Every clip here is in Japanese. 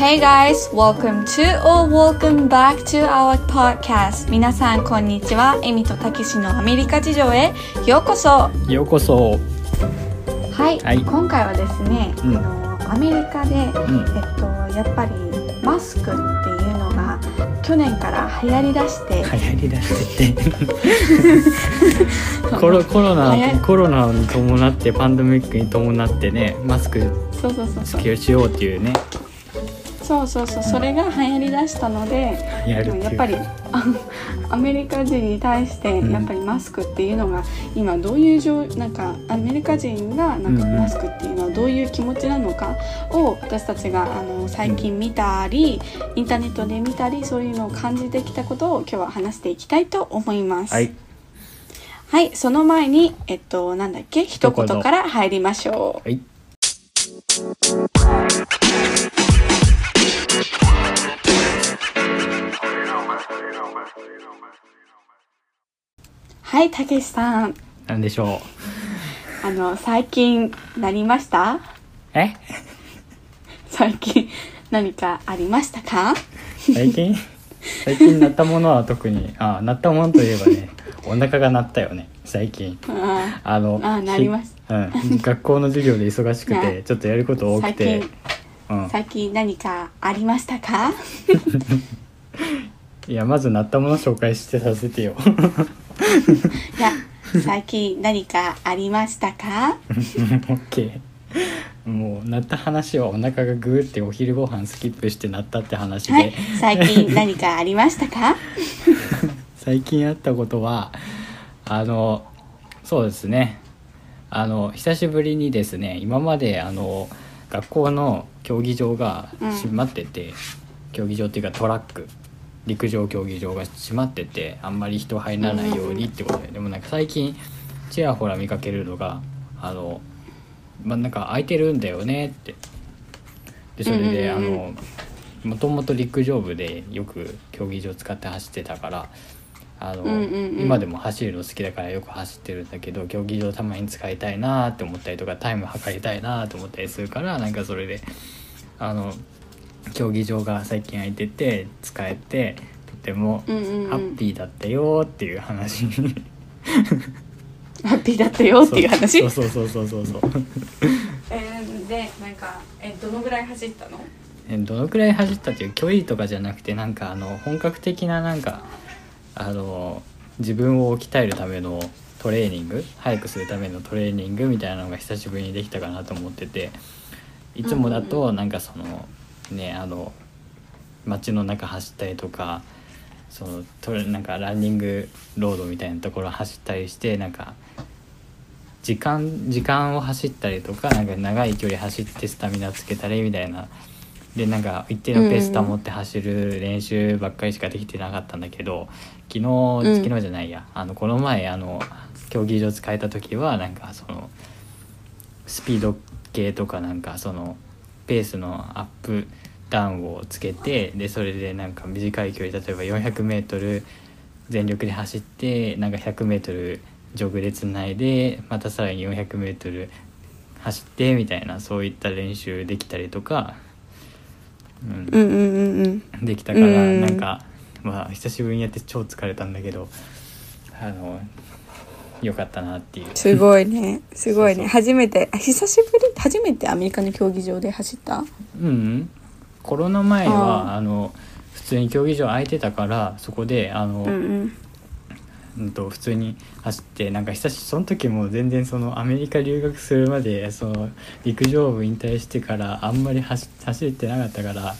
Hey guys, welcome to or welcome back to our podcast. 皆さんこんにちは。エミとたけしのアメリカ事情へようこそ。ようこそ。はい、はい今回はですね、うんあのアメリカで、うんえっとやっぱりマスクっていうのが去年から流行りだして、流行りだしてて コロコロナコロナに伴ってパンデミックに伴ってねマスクそうそうそうそうつけしようっていうねそうそうそうそれが流行りだしたので、やるっぱりあ アメリカ人に対してうん。やっぱりマスクっていうのが今どういう状なんかアメリカ人がなんかマスクっていうのはどういう気持ちなのかを私たちがあの最近見たり、インターネットで見たりそういうのを感じてきたことを今日は話していきたいと思います。はい。はい、その前にえっとなんだっけ？一言言から入りましょう。はいはい、たけしさん、なんでしょあの最近なりました？うえ？最近何かありましたか？最近？最近なったものは特にあなったものといえばねお腹が鳴ったよね最近。ああのあなりますひうん、学校の授業で忙しくてねちょっとやること多く最て近、うん、最近何かありましたか？いやまずなったもの紹介してさせてよ。いや最近何かありましたか？オッケー。もうなった話はお腹がグーってお昼ご飯スキップしてなったって話で、はい、最近何かありましたか？最近あったことはあのそうですね。あの久しぶりにですね今まであの学校の競技場が閉まってて、競技場っていうかトラック陸上競技場が閉まっててあんまり人入らないようにってことで、でもなんか最近ちらほら見かけるのがあのまあなんか空いてるんだよねって。でそれで、あのもともと陸上部でよく競技場使って走ってたからあの、今でも走るの好きだからよく走ってるんだけど競技場たまに使いたいなって思ったりとかタイム測りたいなって思ったりするからなんかそれであの競技場が最近空いてて使えてとてもうんうんうんハッピーだったよっていう話にハッピーだったよっていう話？そうそうそうそうそうそうえーでなんかえどのぐらい走ったの？えどのくらい走ったっていう距離とかじゃなくてなんかあの本格的ななんかあの自分を鍛えるためのトレーニング速くするためのトレーニングみたいなのが久しぶりにできたかなと思ってていつもだうんうんとなんかそのねあの街の中走ったりとかそのトレなんかランニングロードみたいなところ走ったりしてなんか時間時間を走ったりとかなんか長い距離走ってスタミナつけたりみたいな。でなんか一定のペース保って走る練習ばっかりしかできてなかったんだけど昨日うん。昨日じゃないや、あのこの前あの競技場使えた時はなんかそのスピード系とかなんかそのペースのアップダウンをつけてでそれでなんか短い距離例えば 400m 全力で走ってなんか 100m ジョグでつないでまたさらに 400m 走ってみたいなそういった練習できたりとか、うん。うんうんうんうん。できたからうん。なんかまあ久しぶりにやって超疲れたんだけどあのよかったなっていう。すごいね。すごいね。初めてあ久しぶり？初めてアメリカの競技場で走った？うんうんコロナ前あはあの普通に競技場空いてたからそこであの、うんうん。うんと普通に走ってなんか久しその時も全然そのアメリカ留学するまでその陸上部引退してからあんまり走走ってなかったから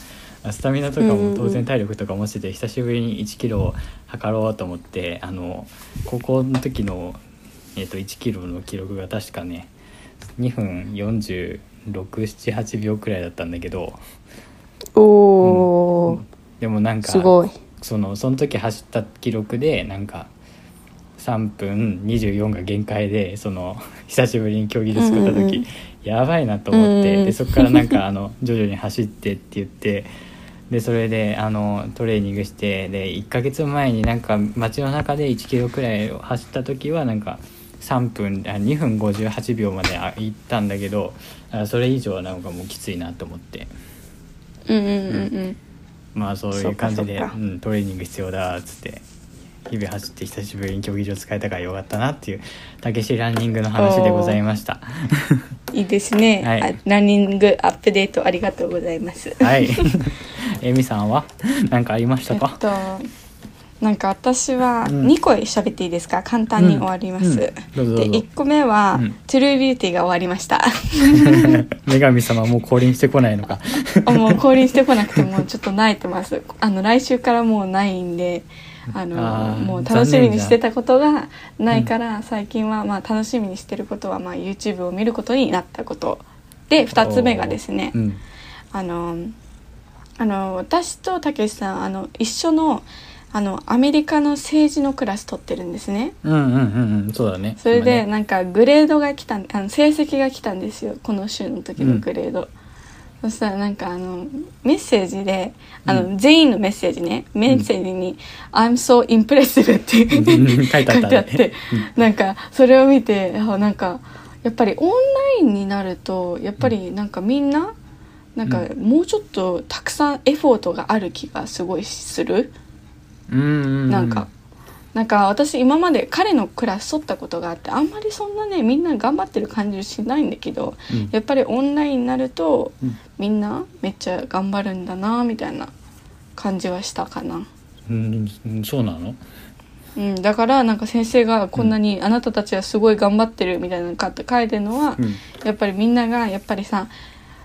スタミナとかも当然体力とかもしてて久しぶりに1キロを測ろうと思ってあの高校の時の、えー、と1キロの記録が確かね2分4678秒くらいだったんだけどおおでもなんかすごい。そのその時走った記録でなんか3分24が限界でその 久しぶりに競技で作った時、うんうんうん。やばいなと思って、うんでそこからなんかあの 徐々に走ってって言ってでそれであのトレーニングしてで1ヶ月前になんか街の中で1キロくらいを走った時はなんか3分あ2分58秒まであ行ったんだけどあそれ以上はなんかもうきついなと思って。ううんうんうんうん。まあそういう感じでそうかそうか。うん、トレーニング必要だっつって日々走って久しぶりに競技場使えたからよかったなっていうたけしランニングの話でございました。いいですね、はい。あランニングアップデートありがとうございます。はい。えみさんは？何かありましたか？えっとなんか私はうん。2個喋っていいですか？簡単に終わります、うん。うん。で1個目は、うん。トゥルービューティーが終わりました。女神様もう降臨してこないのか。あもう降臨してこなくてもうちょっと泣いてます。あの来週からもうないんであのもう楽しみにしてたことがないから、最近はまあ楽しみにしてることはまあ YouTube を見ることになったこと。で2つ目がですね、うん。あのあの私とたけしさんあの一緒のあのアメリカの政治のクラス取ってるんですね。うんうんうんうんそうだね。それでなんかグレードが来たんあの成績が来たんですよこの週の時のグレード、そしたらなんかあのメッセージであの、う全員のメッセージね。メッセージに「I'm so impressive」ってうん。書いてあったね。書いてあってなんかそれを見てあなんかやっぱりオンラインになるとやっぱりなんかみんななんかもうちょっとたくさんエフォートがある気がすごいする。なんか、なんか私今まで彼のクラス取ったことがあってあんまりそんなねみんな頑張ってる感じしないんだけどうん。やっぱりオンラインになるとうん。みんなめっちゃ頑張るんだなみたいな感じはしたかな。うんうんそうなの？うん、だからなんか先生がこんなに、あなたたちはすごい頑張ってるみたいなのかって書いてるのは、うん。やっぱりみんながやっぱりさ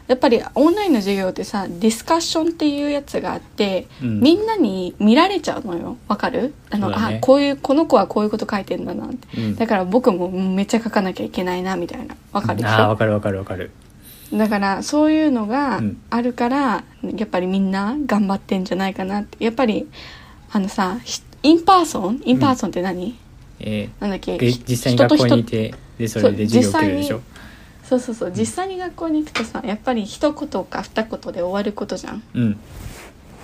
やっぱりオンラインの授業ってさディスカッションっていうやつがあって、うん。みんなに見られちゃうのよ。わかる？あの、ね。あこういうこの子はこういうこと書いてんだなって、うん。だから僕もめっちゃ書かなきゃいけないなみたいな。わかるでしょ？わかるわかるわかる。だからそういうのがうん。あるから、やっぱりみんな頑張ってんじゃないかなって。やっぱりあのさひ in person in person って何、えなんだっけ？実際に学校にい人と人。てでそれで授業受けるでしょ？そうそうそう。実際に学校に行くとさやっぱり一言か二言で終わることじゃん。うん。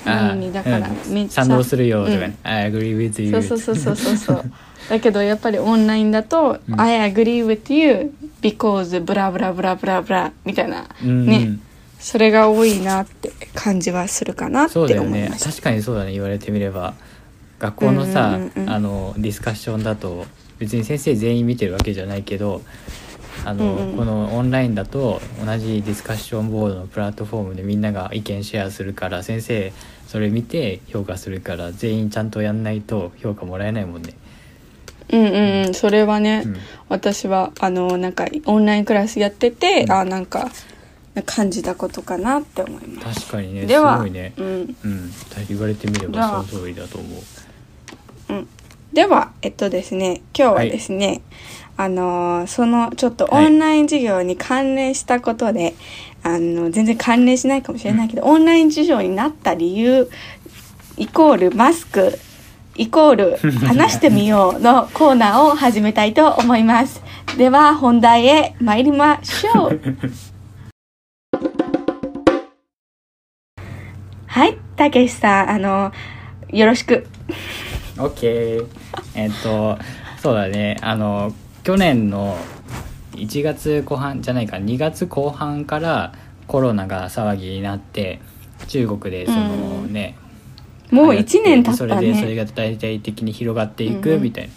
なのにだからうん。めっちゃ。賛同するよとかね、うん。I agree with you そうそうそうそうそう。そうだけどやっぱりオンラインだと「うん。I agree with you because blah blah blah blah blah」みたいな。うん。ねそれが多いなって感じはするかなってそうだよね。思いました確かにそうだね。言われてみれば。学校のさ、うんうんうんうん。あのディスカッションだと別に先生全員見てるわけじゃないけどあの、うんうん。このオンラインだと同じディスカッションボードのプラットフォームでみんなが意見シェアするから先生それ見て評価するから全員ちゃんとやんないと評価もらえないもんね。うんうんうん。それはね、うん。私はあのなんかオンラインクラスやってて、うん。あなんか感じたことかなって思います。確かにねですはごいね。うん。うん、言われてみればその通りだと思う。うん、ではえっとですね今日はですね、あのーそのちょっとオンライン授業に関連したことで、あの全然関連しないかもしれないけど、オンライン授業になった理由イコールマスクイコール 話してみようのコーナーを始めたいと思います。では本題へ参りましょう。はいたけしさんあのよろしく OK えっとそうだね。あの去年の1月後半じゃないか。2月後半からコロナが騒ぎになって中国でそのうん。ね、もう1年経ったそれでそれねが大々的に広がっていうんうん。くみたいな、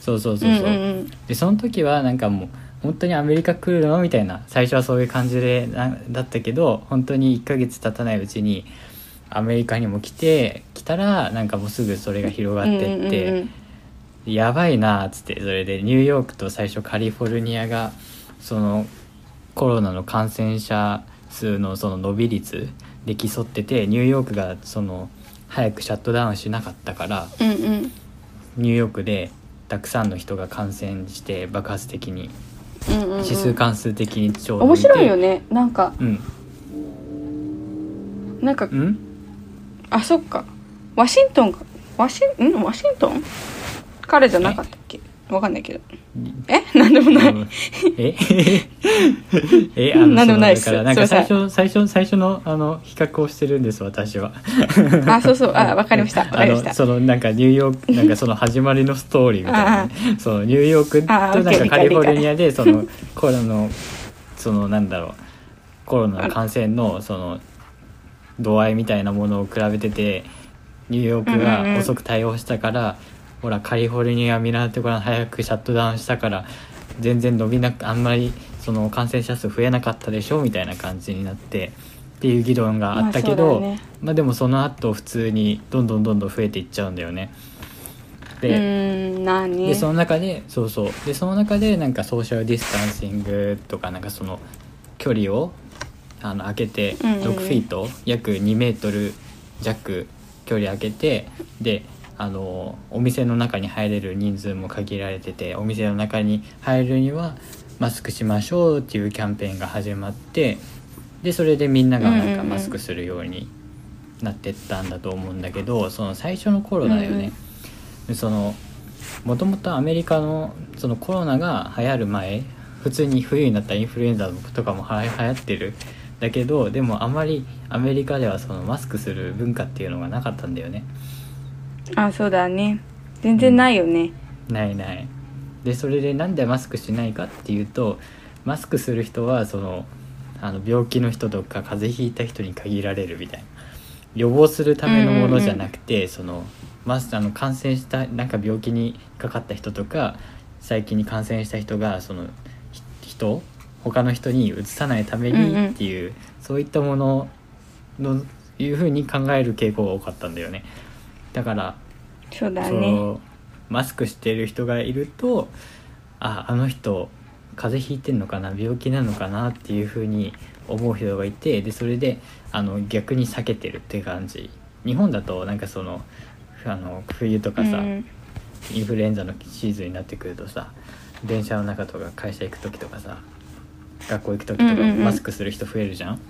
そうそうそうそう,、うんうんうん。でその時はなんかもう本当にアメリカ来るの？みたいな。最初はそういう感じでなだったけど本当に1ヶ月経たないうちにアメリカにも来て来たらなんかもうすぐそれが広がってって、うんうんうんやばいなっつってそれでニューヨークと最初カリフォルニアがそのコロナの感染者数のその伸び率で競っててニューヨークがその早くシャットダウンしなかったからうんうん。ニューヨークでたくさんの人が感染して爆発的にうんうんうん。指数関数的にちょうど面白いよねねなんか。うん。なんかうん？あそっか。ワシントンか。ワシンん？ワシントン？彼じゃなかったっけ？わかんないけど。え？なんでもない、うん。え？え？あのなんでもないっす。からなんか最初最初最初のあの比較をしてるんです私は。あそうそう。あわかりました。わかありました。のそのなんかニューヨークなんかその始まりのストーリーみたいな。ね、そのニューヨークとなんかカリフォルニアでそのコロナのそのなんだろう。コロナの感染のその度合いみたいなものを比べててニューヨークが遅く対応したから、ほらカリフォルニア港が早くシャットダウンしたから全然伸びなくあんまりその感染者数増えなかったでしょみたいな感じになってっていう議論があったけまあど、そうだよね。まあでもその後普通にどんどんどんどん増えていっちゃうんだよね。うで、でその中でそうそう。でその中でなんかソーシャルディスタンシングとかなんかその距離をあの開けてうんうんうん。6フィート、約2メートル弱距離開けてであのお店の中に入れる人数も限られててお店の中に入るにはマスクしましょうっていうキャンペーンが始まってでそれでみんながなんかマスクするようになってったんだと思うんだけどその最初の頃だよね。でそのもともとアメリカのそのコロナが流行る前普通に冬になったらインフルエンザとかもは流行ってるだけどでもあまりアメリカではそのマスクする文化っていうのがなかったんだよね。あそうだね。全然ないよね、ないない。でそれでなんでマスクしないかっていうとマスクする人はそのあの病気の人とか風邪ひいた人に限られるみたいな。予防するためのものじゃなくて、そのマスあの感染したなんか病気にかかった人とか最近に感染した人がそのひ人他の人にうつさないためうんうん。にっていう、そういったもののいうふうに考える傾向が多かったんだよね。だからそうだそねうマスクしてる人がいるとああの人風邪ひいてんのかな病気なのかなっていうふうに思う人がいてでそれであの逆に避けてるって感じ。日本だとなんかそのあの冬とかさ、うん。インフルエンザのシーズンになってくるとさ電車の中とか会社行く時とかさ学校行く時とかうんうんうん。マスクする人増えるじゃん、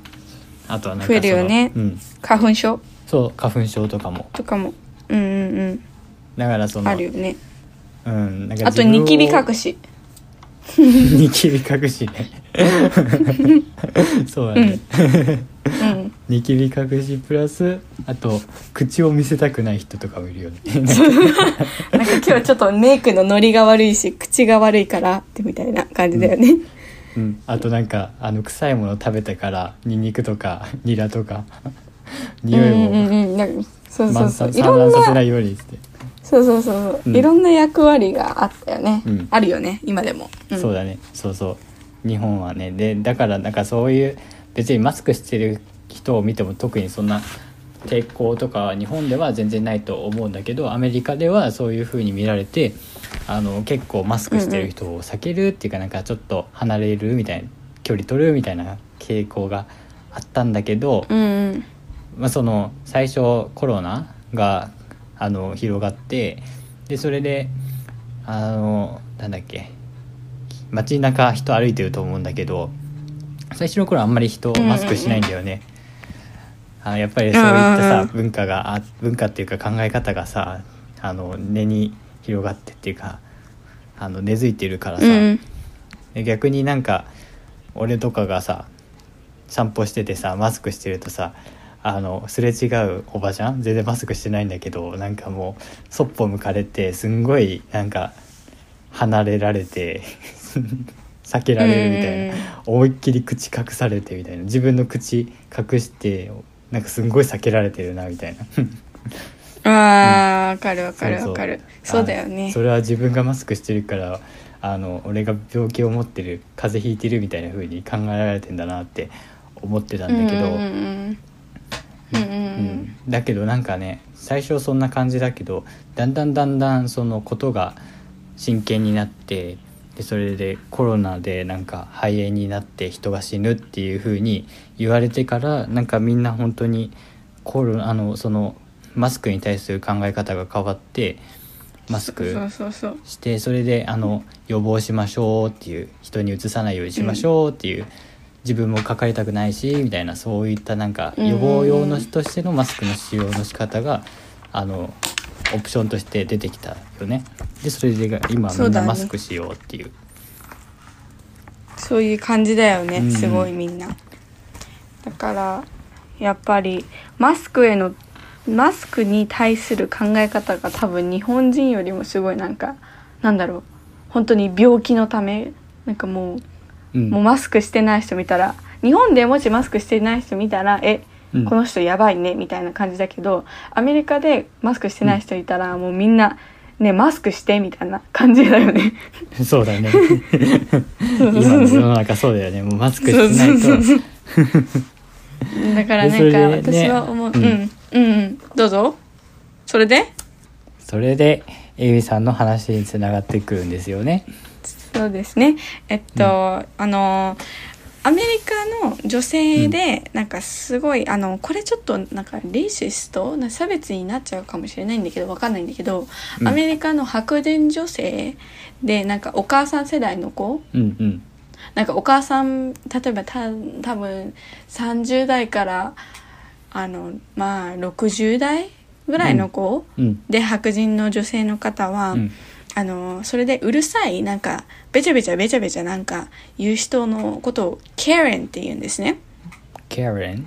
あとはなんか増えるよね。うん、花粉症？そう花粉症とかも。とかも。うんうんだからそのうんあるよね。うん、なんかあとニキビ隠し。ニキビ隠しね。そうだね、うん。ニキビ隠しプラスあと口を見せたくない人とかもいるよね。なんか今日ちょっとメイクのノリが悪いし口が悪いからってみたいな感じだよね、うん、あとなんかあの臭いもの食べたからニンニクとか ニラとか 匂いうんうんをうそうそうそう。いろん散乱させなないようにして、そうそうそうそう、うん。いろんな役割があったよね、うん。あるよね今でも、ん。そうだね。そうそう。日本はね。でだからなんかそういう別にマスクしてる人を見ても特にそんな抵抗とかは日本では全然ないと思うんだけどアメリカではそういう風に見られてあの結構マスクしてる人を避けるっていうかなんかちょっと離れるみたいな距離取るみたいな傾向があったんだけど、うんうんまあ、その最初コロナがあの広がってでそれであのなんだっけ街中人歩いてると思うんだけど最初の頃あんまり人マスクしないんだよね。あやっぱりそういったうんさ文化があ文化っていうか考え方がさあの根に広がってっていうかあの根付いてるからさ、うん。で逆になんか俺とかがさ散歩しててさマスクしてるとさあのすれ違うおばちゃん？全然マスクしてないんだけどなんかもうそっぽ向かれてすんごいなんか離れられて 避けられるみたいな。思いっきり口隠されてみたいな。自分の口隠してなんかすんごい避けられてるなみたいな。あーわかるわかるわかる。そうだよね。あそれは自分がマスクしてるからあの俺が病気を持ってる風邪ひいてるみたいな風に考えられてんだなって思ってたんだけど、うんうんだけどなんかね最初そんな感じだけどだんだんだんだんそのことが真剣になってでそれでコロナでなんか肺炎になって人が死ぬっていう風に言われてからなんかみんな本当にコロナあのそのマスクに対する考え方が変わってマスクしてそれであの予防しましょうっていう人にうつさないようにしましょうっていう、自分もかかりたくないしみたいなそういったなんか予防用のとしてのマスクの使用の仕方があのオプションとして出てきたよね。でそれで今みんなマスクしようっていう。そういう感じだよね、うん。すごいみんな。だからやっぱりマスクへのマスクに対する考え方が多分日本人よりもすごいなんかなんだろう。本当に病気のためなんかもううん。もうマスクしてない人見たら日本でもしマスクしてない人見たらえうん。この人やばいねみたいな感じだけどアメリカでマスクしてない人いたら、もうみんなねマスクしてみたいな感じだよね。そうだね。今の世の中そうだよね。もうマスクしてないと。だからなんか私ね。は思う、ううん。ん、うんうん。どうぞ。それで？それでエミさんの話につながってくるんですよね。そうですね。えっと、あのアメリカの女性でなんかすごい、あのこれちょっとなんかレイシストな差別になっちゃうかもしれないんだけどわかんないんだけど、うん。アメリカの白人女性でなんかお母さん世代の子うんうん。なんかお母さん例えばた多分30代からあのまあ60代ぐらいの子、うん。で白人の女性の方は、うんあのそれでうるさいなんかべちゃべちゃべちゃべちゃなんか言う人のことを Karen って言うんですね。Karen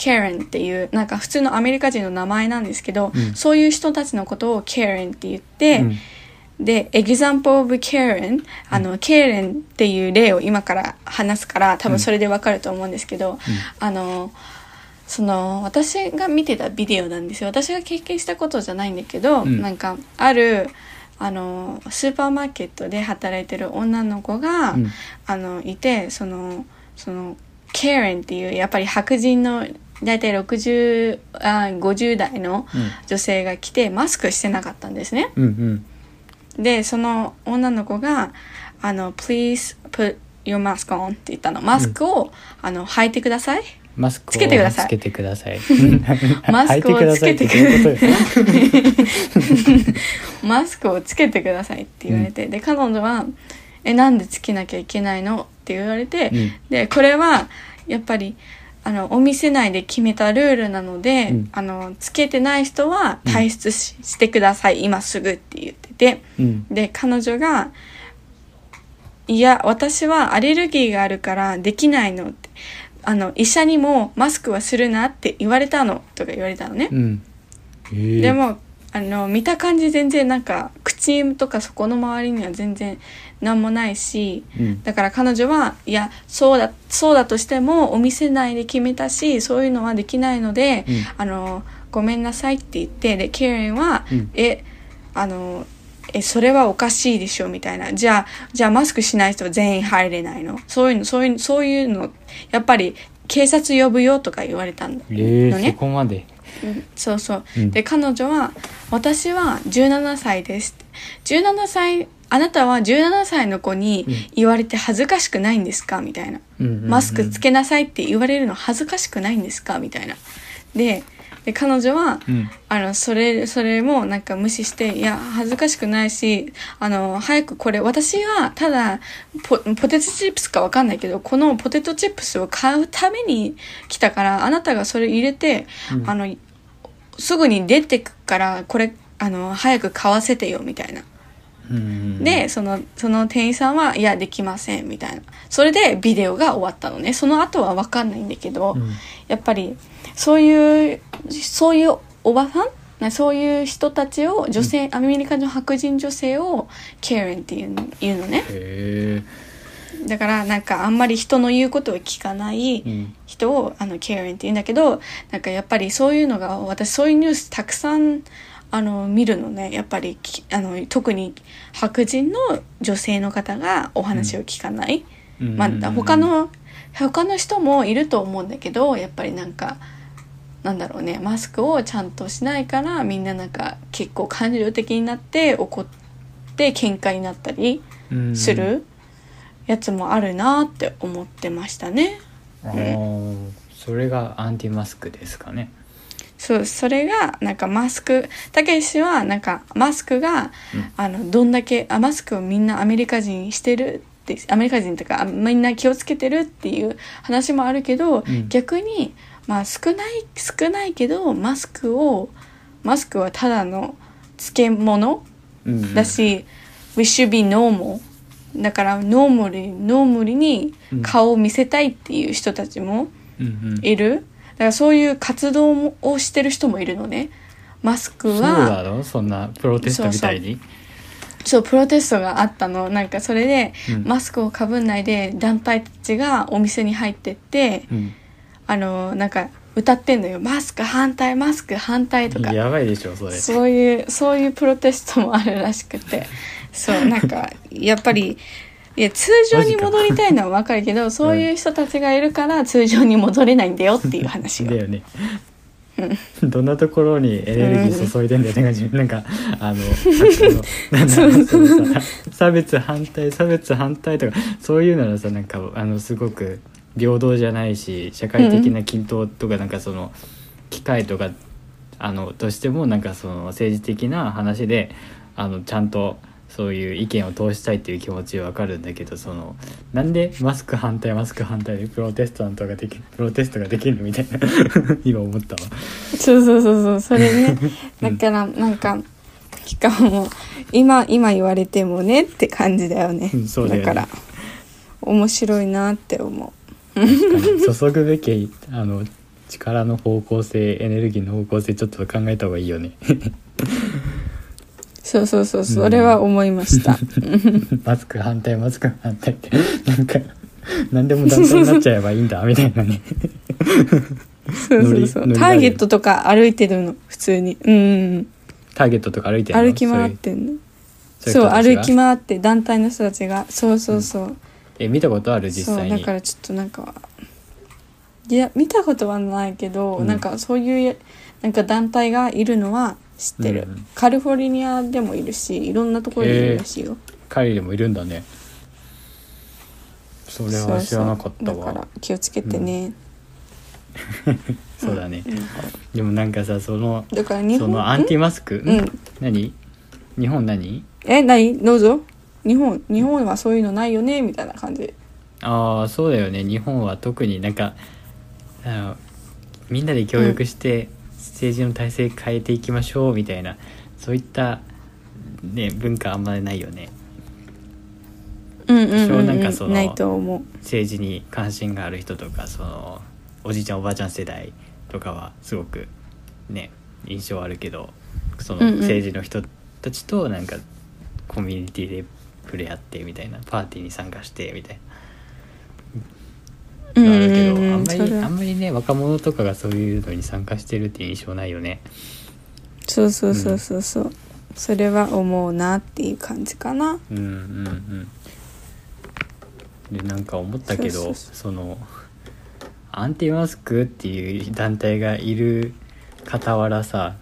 Karen っていうなんか普通のアメリカ人の名前なんですけど、うん。そういう人たちのことを Karen って言って、うん。で example of Karen あの、Karen っていう例を今から話すから多分それでわかると思うんですけど、あのその私が見てたビデオなんですよ。私が経験したことじゃないんだけど、うん。なんかあるあのスーパーマーケットで働いてる女の子が、うん。あのいてそのその Karen っていうやっぱり白人の大体60あ50代の女性が来てマスクしてなかったんですね。うんうん。でその女の子が「あの Please put your mask on」って言ったの。マスクを、あの履いてくださいマスクをつけてください。つけてください。マスクを履いてくださいマスクをつけてくださいって言われて、で彼女は「えなんでつけなきゃいけないの?」って言われて、うん。でこれはやっぱりあのお店内で決めたルールなので、うん。あのつけてない人は退出し,、してください今すぐって言っててうん。で彼女が「いや私はアレルギーがあるからできないの」ってあの医者にもマスクはするなって言われたのとか言われたのね。うん。でもあの見た感じ全然なんか口とかそこの周りには全然何もないしうん。だから彼女はいやそうだそうだとしてもお店内で決めたしそういうのはできないので、うん。あのごめんなさいって言ってでケレンは、うん。えあのえそれはおかしいでしょみたいな。じゃあじゃあマスクしない人は全員入れないの？そういうのそういうそういうのやっぱり警察呼ぶよとか言われたんだえーそこまで。うん。そうそう、うん。で彼女は「私は17歳です」って。17歳あなたは17歳の子に言われて恥ずかしくないん。ですかみたいなマスクつけなさいって言われるの恥ずかしくないんですかみたいなでで彼女は、うん。あのそれそれもなんか無視していや恥ずかしくないしあの早くこれ私はただポポテトチップスかわかんないけどこのポテトチップスを買うために来たからあなたがそれ入れて、うん。あのすぐに出てくからこれあの早く買わせてよみたいな。でそのその店員さんは「いやできません」みたいな。それでビデオが終わったのね。その後は分かんないんだけど、うん。やっぱりそういうそういうおばさんなそういう人たちを女性、アメリカの白人女性をケレンっていう言うのね。へだからなんかあんまり人の言うことを聞かないえうん。人をあのケレンって言うんだけどなんかやっぱりそういうのが私そういうニュースたくさんあの見るのね。やっぱりきあの特に白人の女性の方がお話を聞かない、うん。まあ、他の他の人もいると思うんだけどやっぱりなんかなんだろうねマスクをちゃんとしないからみんななんか結構感情的になって怒って喧嘩になったりうん。するやつもあるなって思ってましたね。あーそれがアンティマスクですかね。そうそれがなんかマスクたけしはなんかマスクが、うん。あのどんだけあマスクをみんなアメリカ人してるってアメリカ人とかあみんな気をつけてるっていう話もあるけど、ん。逆にまあ少ない少ないけどマスクをマスクはただの漬物うんだし、We should be normal だからノーマルノーマルに顔を見せたいっていう人たちも、うんうん。いる。だからそういう活動もをしてる人もいるのね。マスクそうはそんなプロテストみたいに？そうプロテストがあったの。なんかそれで、うん。マスクをかぶんないで団体たちがお店に入ってってうんあのなんか歌ってんのよ。マスク反対マスク反対とか。やばいでしょそれ。そういうそういうプロテストもあるらしくて。そうなんか やっぱりいや通常に戻りたいのは分かるけどそういう人たちがいるから通常に戻れないんだよっていう話よ。だよね。どんなところにエネルギー注いでんだよって感じ、なんかあの差別反対差別反対とかそういうならさなんかあのすごく平等じゃないし社会的な均等とかなんかその機会とかあのとしてもなんかその政治的な話であのちゃんとそういう意見を通したいっていう気持ちはわかるんだけどそのなんでマスク反対マスク反対でプロテスタントができプロテストができるのみたいな 今思ったわ。そうそうそうそうそれね。だからなんかしかも今今言われてもねって感じだよね。うんそうだよね。から面白いなって思確かに注ぐべきあの力の方向性エネルギーの方向性ちょっと考えた方がいいよね。うそうそうそう。それは思いました、マスク反対マスク反対。ってなんか何でも団体になっちゃえばいいんだみたいなね。そうそうそう。ターゲットとか歩いてるの普通に。うん。うんターゲットとか歩いてるの？歩き回ってんの？そう歩き回って団体の人たちが。そうそうそう、え見たことある？実そう際に。だからちょっとなんかいや見たことはないけど、うん。なんかそういうなんか団体がいるのは知ってる、うんカリフォルニアでもいるしいろんなところにいるらしいよ、彼でもいるんだね。それは知らなかったそうそうだからわ気をつけてね、そうだね。うん。でもなんかさそのだから日そ本のアンティマスク？うん。ん。何？日本何？え何？どうぞ日本日本はそういうのないよねみたいな感じ。ああそうだよね。日本は特になんかあのみんなで協力して政治の体制変えていきましょうみたいなそういった、ね、文化あんまりないよね。うんうんうん、そうなんかその政治に関心がある人とかそのおじいちゃんおばあちゃん世代とかはすごくね印象あるけどそのうんうん。政治の人たちとなんかコミュニティで触れ合ってみたいなパーティーに参加してみたいな。のがあるけど、うんうんうんあんまりあんまりね若者とかがそういうのに参加してるっていう印象ないよね。そうそうそうそうそう、それは思うなっていう感じかな。うんうんうん。でなんか思ったけどそのアンティマスクっていう団体がいる傍らさ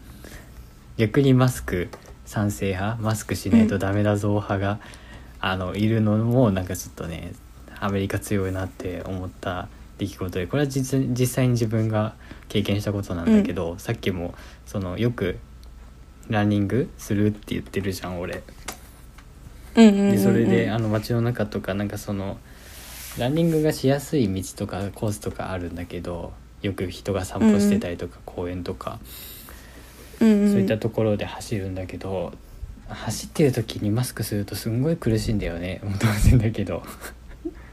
逆にマスク賛成派マスクしないとダメだぞ派が、あのいるのもなんかちょっとねアメリカ強いなって思った出来事でこれは実実際に自分が経験したことなんだけど、さっきもそのよくランニングするって言ってるじゃん俺。うんうんうん、うん、でそれであの街の中とかなんかそのランニングがしやすい道とかコースとかあるんだけどよく人が散歩してたりとか、公園とか、うんうん、そういったところで走るんだけど走ってる時にマスクするとすんごい苦しいんだよね。もう当然だけど。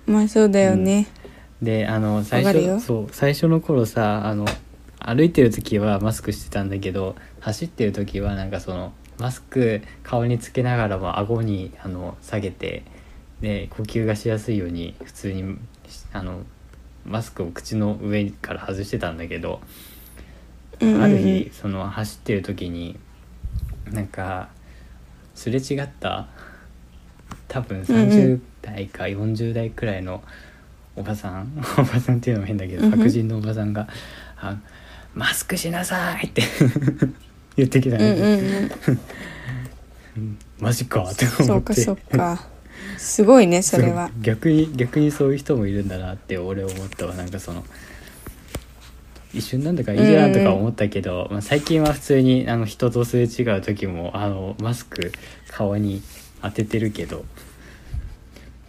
まあそうだよね、であの最初そう最初の頃さあの歩いてる時はマスクしてたんだけど走ってる時はなんかそのマスク顔につけながらも顎にあの下げてで呼吸がしやすいように普通にあのマスクを口の上から外してたんだけど、うんうんうん。ある日その走ってる時になんかすれ違った多分うんう30代か40代くらいのおばさん おばさんっていうのも変だけど白人のおばさんが「あマスクしなさい!」って 言ってきたので、マジか。って思って。そうかそうか。すごいねそれは。逆に逆にそういう人もいるんだなって俺思ったわ。なんかその一瞬なんだかいいじゃんとか思ったけど、まあ、最近は普通にあの人とすれ違う時もあのマスク顔に当ててるけど、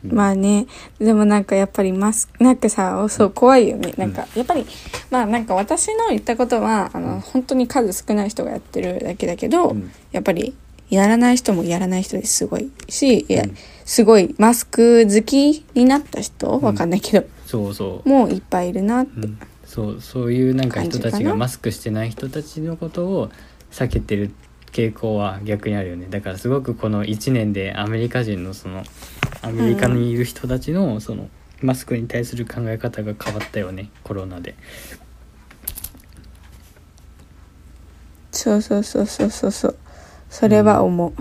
まあね。でもなんかやっぱりマスクなんかさそう怖いよね。なんかやっぱりまあなんか私の言ったことはあの本当に数少ない人がやってるだけだけど、うん。やっぱりやらない人もやらない人ですごいしいやうん。すごいマスク好きになった人？わかんないけど、そうそう。もういっぱいいるなって、うんそうそういうなんか人たちがマスクしてない人たちのことを避けてる傾向は逆にあるよね。だからすごくこの1年でアメリカ人のそのアメリカにいる人たちのそのマスクに対する考え方が変わったよね。コロナで。そうそうそうそうそうそう。それは思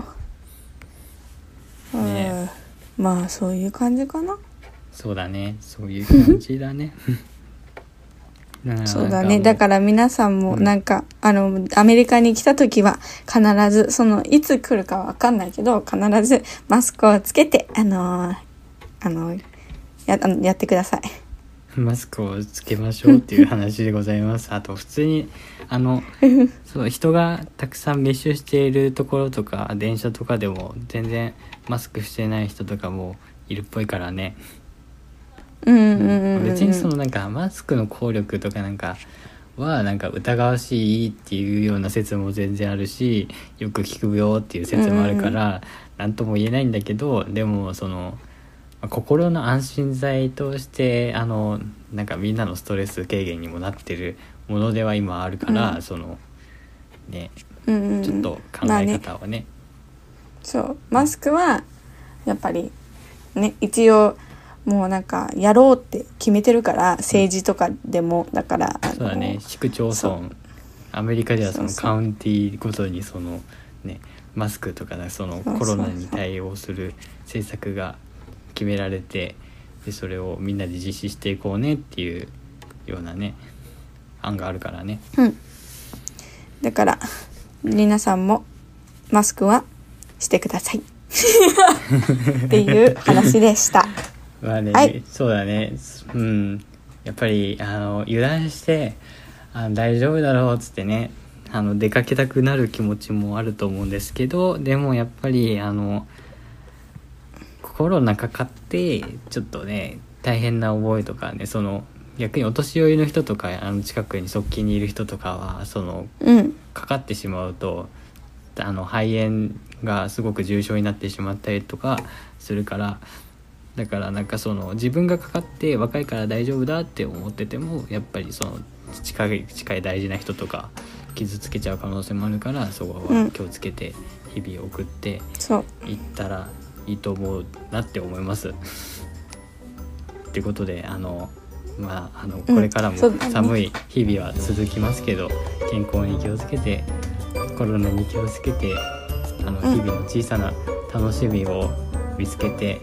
う、ね。うん。まあそういう感じかな。そうだね。そういう感じだねそうだね。だからら皆さんもなんか、あのアメリカに来た時は必ずそのいつ来るかは分かんないけど必ずマスクをつけてあのーあのやあのやってください。マスクをつけましょうっていう話でございます。あと普通にあの そう人がたくさん密集しているところとか電車とかでも全然マスクしてない人とかもいるっぽいからね。うんうんうんうん別にそのなんかマスクの効力とかなんかはなんか疑わしいっていうような説も全然あるしよく聞くよっていう説もあるから何とも言えないんだけどでもそのまあ心の安心剤としてあのなんかみんなのストレス軽減にもなってるものでは今あるから、うん。そのねうんちょっと考え方はね,、そう。マスクはやっぱりね一応もうなんかやろうって決めてるから政治とかでもだからそうだね。市区町そ村アメリカではそのカウンティごとにそのねマスクとかねそのコロナに対応する政策が決められてでそれをみんなで実施していこうねっていうようなね案があるからね。うん。だから皆さんもマスクはしてください。っていう話でしたまあね、はい。そうだね。うん。やっぱりあの油断してあ大丈夫だろうっつってねあの出かけたくなる気持ちもあると思うんですけどでもやっぱりあのコロナかかってちょっとね大変な覚えとかねその逆にお年寄りの人とかあの近くに側近にいる人とかはそのうん。かかってしまうとあの肺炎がすごく重症になってしまったりとかするからだからなんかその自分がかかって若いから大丈夫だって思っててもやっぱりその近い近い大事な人とか傷つけちゃう可能性もあるからそこは気をつけて日々送っていったらいいと思うなって思います。ってことであのまああのうん。これからも寒い日々は続きますけど、健康に気をつけてコロナに気をつけてあのうん。日々の小さな楽しみを見つけて、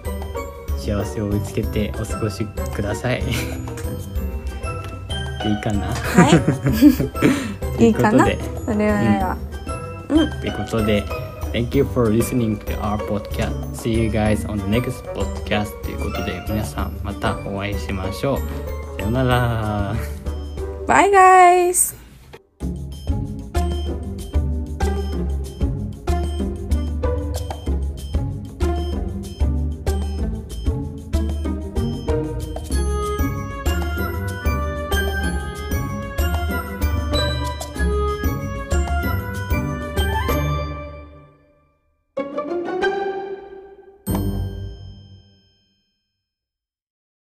幸せを見つけてお過ごしください。でいいかな？はい いいかな？ということでそれはうんということで Thank you for listening to our podcast. See you guys on the next podcast. ということで皆さんまたお会いしましょう。さようなら。バイガイズ